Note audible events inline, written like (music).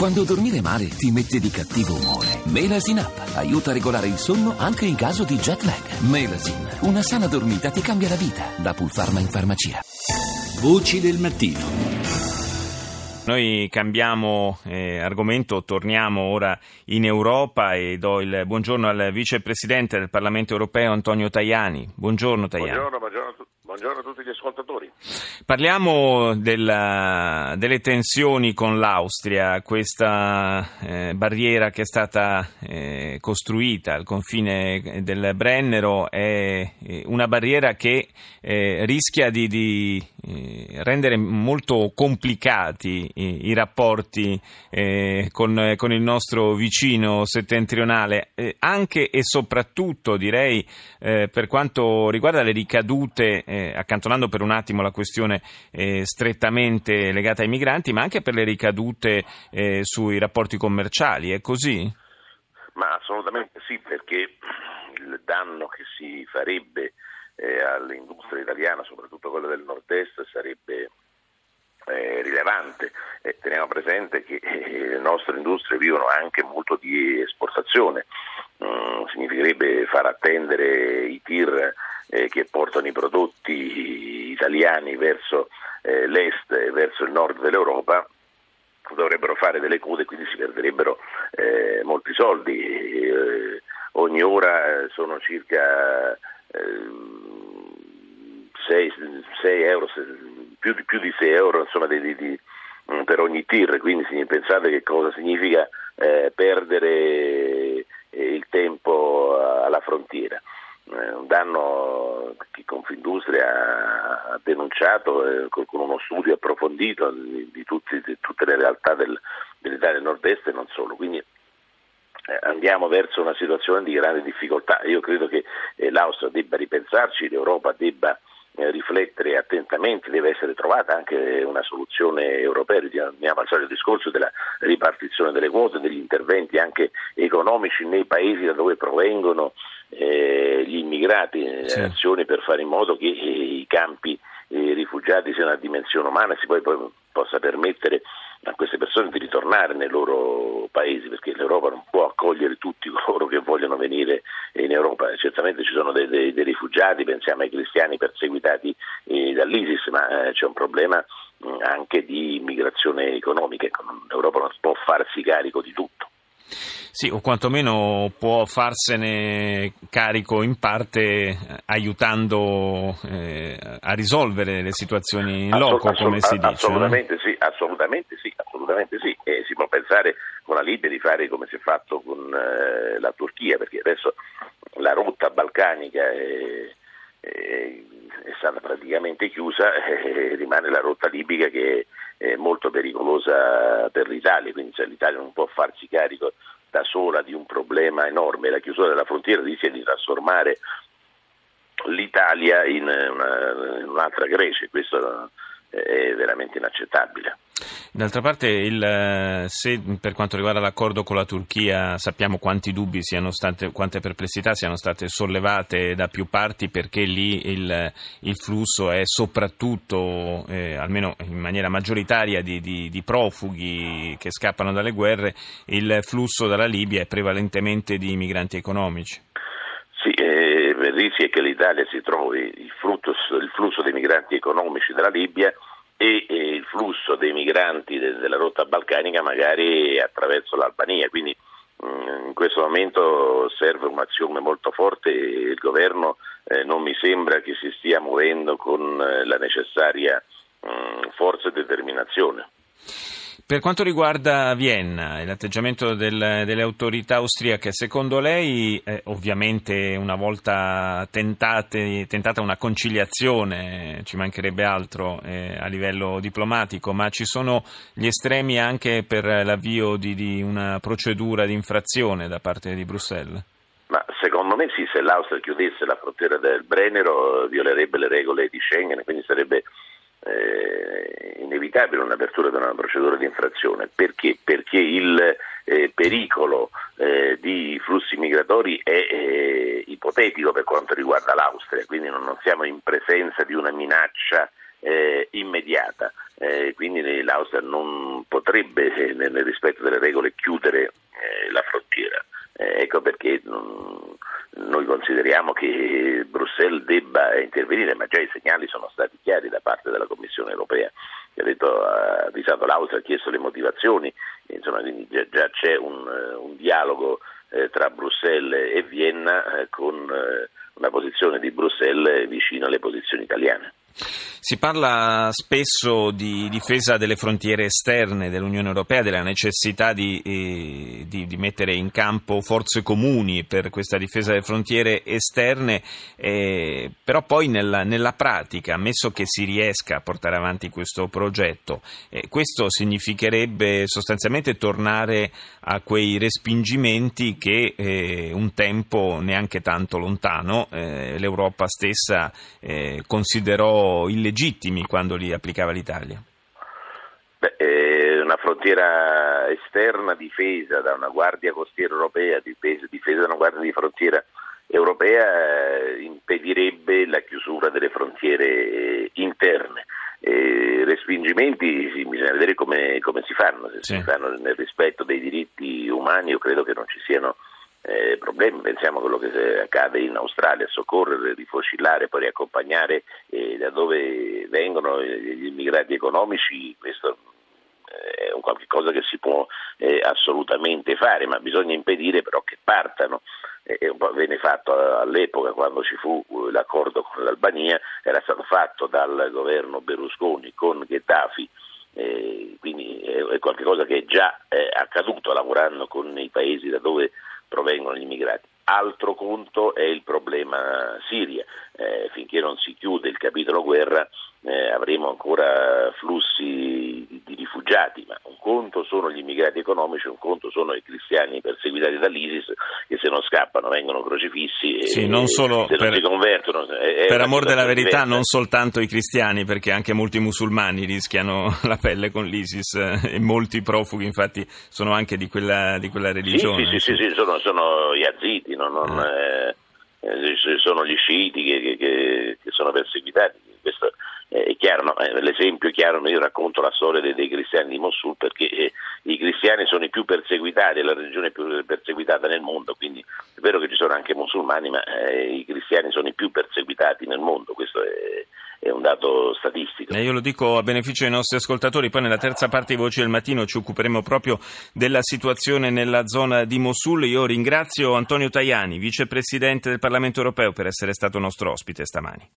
Quando dormire male ti mette di cattivo umore. Melasin Up aiuta a regolare il sonno anche in caso di jet lag. Melasin, una sana dormita ti cambia la vita. Da Pulpharma in farmacia. Voci del mattino. Noi cambiamo eh, argomento, torniamo ora in Europa e do il buongiorno al vicepresidente del Parlamento europeo Antonio Tajani. Buongiorno Tajani. Buongiorno, buongiorno a tutti. Buongiorno a tutti gli ascoltatori. Parliamo della, delle tensioni con l'Austria, questa eh, barriera che è stata eh, costruita al confine del Brennero è una barriera che eh, rischia di, di eh, rendere molto complicati i, i rapporti eh, con, con, il nostro vicino settentrionale, eh, anche e soprattutto direi per quanto riguarda le ricadute eh, accantonando per un attimo la questione eh, strettamente legata ai migranti, ma anche per le ricadute eh, sui rapporti commerciali, è così? Ma assolutamente sì, perché il danno che si farebbe eh, all'industria italiana, soprattutto quella del nord-est, sarebbe eh, rilevante. Eh, teniamo presente che eh, le nostre industrie vivono anche molto di esportazione, mm, significherebbe far attendere i tir eh, che portano i prodotti italiani verso eh, l'est e verso il nord dell'Europa dovrebbero fare delle code e quindi si perderebbero eh, molti soldi. Eh, ogni ora sono circa 6, 6 euro, più, di 6 euro insomma, di, di, mm, per ogni tir, quindi pensate che cosa significa eh, perdere eh, il tempo alla frontiera eh, un danno che Confindustria ha denunciato eh, con uno studio approfondito di, tutti, di tutte le realtà del, dell'Italia del nord-est e non solo. Quindi eh, andiamo verso una situazione di grande difficoltà. Io credo che eh, l'Austria debba ripensarci, l'Europa debba eh, riflettere attentamente, deve essere trovata anche una soluzione europea, andiamo al solito discorso della ripartizione delle quote, degli interventi anche economici nei paesi da dove provengono eh, gli immigrati, eh, sì. azioni per fare in modo che i campi rifugiati siano a dimensione umana e si poi, poi possa permettere a queste persone di ritornare nei loro paesi perché l'Europa non può accogliere tutti (laughs) coloro che vogliono venire in Europa. Certamente ci sono dei, dei, dei rifugiati, pensiamo ai cristiani perseguitati eh, dall'ISIS, ma eh, c'è un problema mm, anche di immigrazione economica. Ecco, L'Europa non può farsi carico di tutto. Sì, o quantomeno può farsene carico in parte eh, aiutando eh, a risolvere le situazioni in loco, Assolut- come si dice. Assolutamente no? sì, assolutamente sì, assolutamente sì. E si può pensare con la Libia di fare come si è fatto con eh, la Turchia, perché adesso la rotta balcanica è, è, è stata praticamente chiusa (laughs) e rimane la rotta libica che è molto pericolosa per l'Italia, quindi se l'Italia non può farsi carico da sola di un problema enorme. La chiusura della frontiera rischia di trasformare l'Italia in, una, in un'altra Grecia, questo è veramente inaccettabile. D'altra parte, il, se per quanto riguarda l'accordo con la Turchia sappiamo quanti dubbi siano state, quante perplessità siano state sollevate da più parti perché lì il, il flusso è soprattutto, eh, almeno in maniera maggioritaria, di, di, di, profughi che scappano dalle guerre, il flusso dalla Libia è prevalentemente di migranti economici. Il rischio è che l'Italia si trovi il, frutto, il flusso dei migranti economici dalla Libia e, il flusso dei migranti de, della rotta balcanica magari attraverso l'Albania. Quindi mm, in questo momento serve un'azione molto forte e il governo eh, non mi sembra che si stia muovendo con eh, la necessaria mm, forza e determinazione. Per quanto riguarda Vienna e l'atteggiamento del, delle autorità austriache, secondo lei, eh, ovviamente una volta tentate, tentata una conciliazione, ci mancherebbe altro eh, a livello diplomatico, ma ci sono gli estremi anche per l'avvio di, di una procedura di infrazione da parte di Bruxelles? Ma secondo me sì, se l'Austria chiudesse la frontiera del Brennero violerebbe le regole di Schengen, quindi sarebbe eh, inevitabile un'apertura di una procedura di infrazione. Perché? Perché il eh, pericolo eh, di flussi migratori è eh, ipotetico per quanto riguarda l'Austria, quindi non, non siamo in presenza di una minaccia eh, immediata. eh, quindi l'Austria non potrebbe, eh, nel rispetto delle regole, chiudere la frontiera. Ecco perché non, noi consideriamo che Bruxelles debba intervenire, ma già i segnali sono stati chiari da parte della Commissione europea, ha, detto, ha avvisato l'Austria, ha chiesto le motivazioni, insomma, quindi già, già c'è un, un dialogo eh, tra Bruxelles e Vienna eh, con eh, una posizione di Bruxelles vicino alle posizioni italiane. Si parla spesso di difesa delle frontiere esterne dell'Unione Europea, della necessità di, eh, di, di mettere in campo forze comuni per questa difesa delle frontiere esterne, eh, però poi nella, nella, pratica, ammesso che si riesca a portare avanti questo progetto, eh, questo significherebbe sostanzialmente tornare a quei respingimenti che eh, un tempo neanche tanto lontano eh, l'Europa stessa eh, illegittimi quando li applicava l'Italia? Beh, una frontiera esterna difesa da una guardia costiera europea, difesa, difesa da una guardia di frontiera europea eh, impedirebbe la chiusura delle frontiere eh, interne. Eh, respingimenti sì, bisogna vedere come, come si fanno, se sì. si fanno nel rispetto dei diritti umani io credo che non ci siano eh, problemi, pensiamo a quello che accade in Australia, soccorrere, rifocillare, poi riaccompagnare eh, da dove vengono gli immigrati economici, questo eh, è un qualche cosa che si può eh, assolutamente fare, ma bisogna impedire però che partano. Eh, venne fatto all'epoca quando ci fu eh, l'accordo con l'Albania, era stato fatto dal governo Berlusconi con Gheddafi. Eh, quindi è, qualcosa che è già eh, accaduto lavorando con i paesi da dove provengono gli immigrati. Altro conto è il problema Siria. Eh, finché non si chiude il capitolo guerra eh, avremo ancora flussi rifugiati, ma un conto sono gli immigrati economici, un conto sono i cristiani perseguitati dall'ISIS che se non scappano vengono crocifissi sì, e non solo se per, non si convertono. È, per amor della verità diversa. non soltanto i cristiani, perché anche molti musulmani rischiano (laughs) la pelle con l'ISIS eh, e molti profughi infatti sono anche di quella, di quella religione. Sì, sì, sì, sì sono, sono yazidi, non, non, eh. Eh, sono gli sciiti che, che, che sono perseguitati. Questo è chiaro, no? Eh, l'esempio chiaro, io racconto la storia dei, dei cristiani di Mosul perché eh, i cristiani sono i più perseguitati, è la religione più perseguitata nel mondo, quindi è vero che ci sono anche musulmani, ma eh, i cristiani sono i più perseguitati nel mondo, questo è, è un dato statistico. E io lo dico a beneficio dei nostri ascoltatori, poi nella terza parte di Voci del Mattino ci occuperemo proprio della situazione nella zona di Mosul. Io ringrazio Antonio Tajani, vicepresidente del Parlamento europeo, per essere stato nostro ospite stamani.